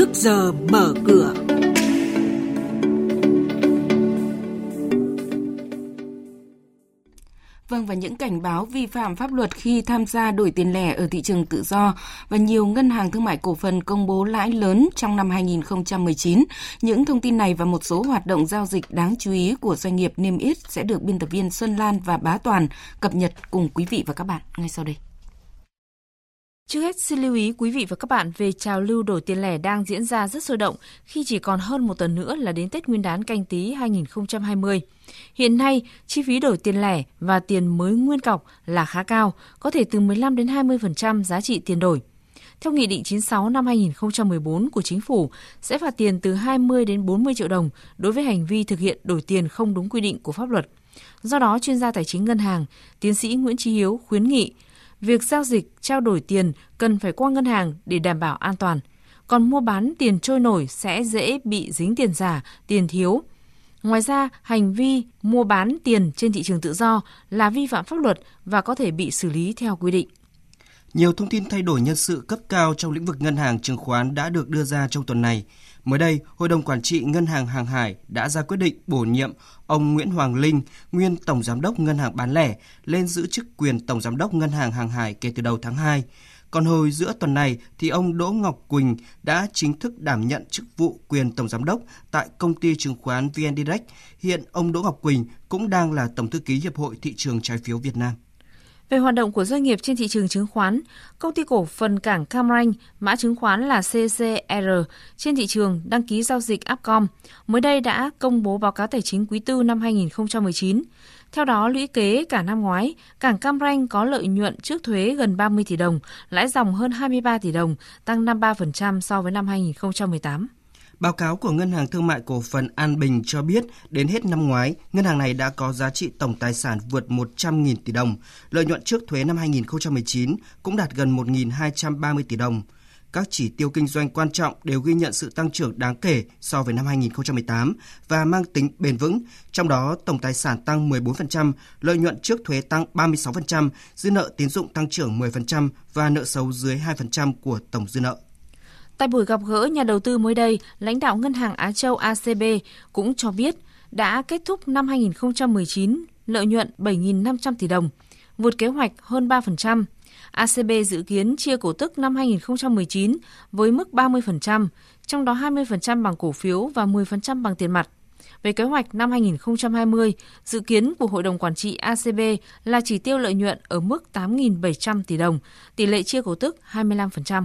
trước giờ mở cửa. Vâng và những cảnh báo vi phạm pháp luật khi tham gia đổi tiền lẻ ở thị trường tự do và nhiều ngân hàng thương mại cổ phần công bố lãi lớn trong năm 2019. Những thông tin này và một số hoạt động giao dịch đáng chú ý của doanh nghiệp niêm yết sẽ được biên tập viên Xuân Lan và Bá Toàn cập nhật cùng quý vị và các bạn ngay sau đây. Trước hết xin lưu ý quý vị và các bạn về trào lưu đổi tiền lẻ đang diễn ra rất sôi động khi chỉ còn hơn một tuần nữa là đến Tết Nguyên đán canh tí 2020. Hiện nay, chi phí đổi tiền lẻ và tiền mới nguyên cọc là khá cao, có thể từ 15 đến 20% giá trị tiền đổi. Theo Nghị định 96 năm 2014 của Chính phủ, sẽ phạt tiền từ 20 đến 40 triệu đồng đối với hành vi thực hiện đổi tiền không đúng quy định của pháp luật. Do đó, chuyên gia tài chính ngân hàng, tiến sĩ Nguyễn Trí Hiếu khuyến nghị việc giao dịch trao đổi tiền cần phải qua ngân hàng để đảm bảo an toàn. Còn mua bán tiền trôi nổi sẽ dễ bị dính tiền giả, tiền thiếu. Ngoài ra, hành vi mua bán tiền trên thị trường tự do là vi phạm pháp luật và có thể bị xử lý theo quy định. Nhiều thông tin thay đổi nhân sự cấp cao trong lĩnh vực ngân hàng chứng khoán đã được đưa ra trong tuần này. Mới đây, Hội đồng Quản trị Ngân hàng Hàng Hải đã ra quyết định bổ nhiệm ông Nguyễn Hoàng Linh, nguyên Tổng Giám đốc Ngân hàng Bán lẻ, lên giữ chức quyền Tổng Giám đốc Ngân hàng Hàng Hải kể từ đầu tháng 2. Còn hồi giữa tuần này thì ông Đỗ Ngọc Quỳnh đã chính thức đảm nhận chức vụ quyền tổng giám đốc tại công ty chứng khoán VN Direct. Hiện ông Đỗ Ngọc Quỳnh cũng đang là tổng thư ký Hiệp hội thị trường trái phiếu Việt Nam. Về hoạt động của doanh nghiệp trên thị trường chứng khoán, công ty cổ phần cảng Cam Ranh, mã chứng khoán là CCR, trên thị trường đăng ký giao dịch Upcom, mới đây đã công bố báo cáo tài chính quý tư năm 2019. Theo đó, lũy kế cả năm ngoái, cảng Cam Ranh có lợi nhuận trước thuế gần 30 tỷ đồng, lãi dòng hơn 23 tỷ đồng, tăng 53% so với năm 2018. Báo cáo của Ngân hàng Thương mại Cổ phần An Bình cho biết đến hết năm ngoái, ngân hàng này đã có giá trị tổng tài sản vượt 100.000 tỷ đồng. Lợi nhuận trước thuế năm 2019 cũng đạt gần 1.230 tỷ đồng. Các chỉ tiêu kinh doanh quan trọng đều ghi nhận sự tăng trưởng đáng kể so với năm 2018 và mang tính bền vững, trong đó tổng tài sản tăng 14%, lợi nhuận trước thuế tăng 36%, dư nợ tín dụng tăng trưởng 10% và nợ xấu dưới 2% của tổng dư nợ. Tại buổi gặp gỡ nhà đầu tư mới đây, lãnh đạo Ngân hàng Á Châu ACB cũng cho biết đã kết thúc năm 2019 lợi nhuận 7.500 tỷ đồng, vượt kế hoạch hơn 3%. ACB dự kiến chia cổ tức năm 2019 với mức 30%, trong đó 20% bằng cổ phiếu và 10% bằng tiền mặt. Về kế hoạch năm 2020, dự kiến của Hội đồng Quản trị ACB là chỉ tiêu lợi nhuận ở mức 8.700 tỷ đồng, tỷ lệ chia cổ tức 25%.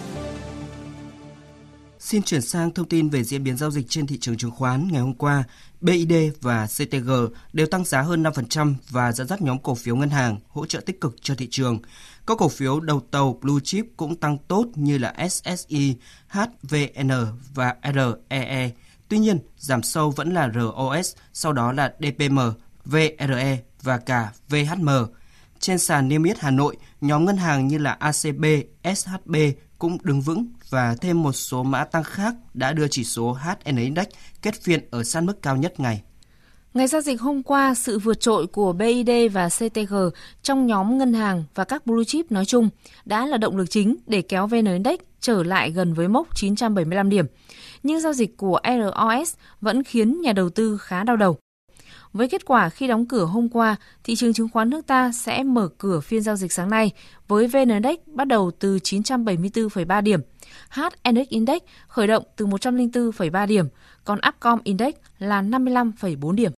Xin chuyển sang thông tin về diễn biến giao dịch trên thị trường chứng khoán ngày hôm qua. BID và CTG đều tăng giá hơn 5% và dẫn dắt nhóm cổ phiếu ngân hàng hỗ trợ tích cực cho thị trường. Các cổ phiếu đầu tàu blue chip cũng tăng tốt như là SSI, HVN và REE. Tuy nhiên, giảm sâu vẫn là ROS, sau đó là DPM, VRE và cả VHM. Trên sàn niêm yết Hà Nội, nhóm ngân hàng như là ACB, SHB cũng đứng vững và thêm một số mã tăng khác đã đưa chỉ số HN Index kết phiên ở sát mức cao nhất ngày. Ngày giao dịch hôm qua, sự vượt trội của BID và CTG trong nhóm ngân hàng và các blue chip nói chung đã là động lực chính để kéo VN Index trở lại gần với mốc 975 điểm. Nhưng giao dịch của ROS vẫn khiến nhà đầu tư khá đau đầu. Với kết quả khi đóng cửa hôm qua, thị trường chứng khoán nước ta sẽ mở cửa phiên giao dịch sáng nay với VN Index bắt đầu từ 974,3 điểm, HNX Index khởi động từ 104,3 điểm, còn Upcom Index là 55,4 điểm.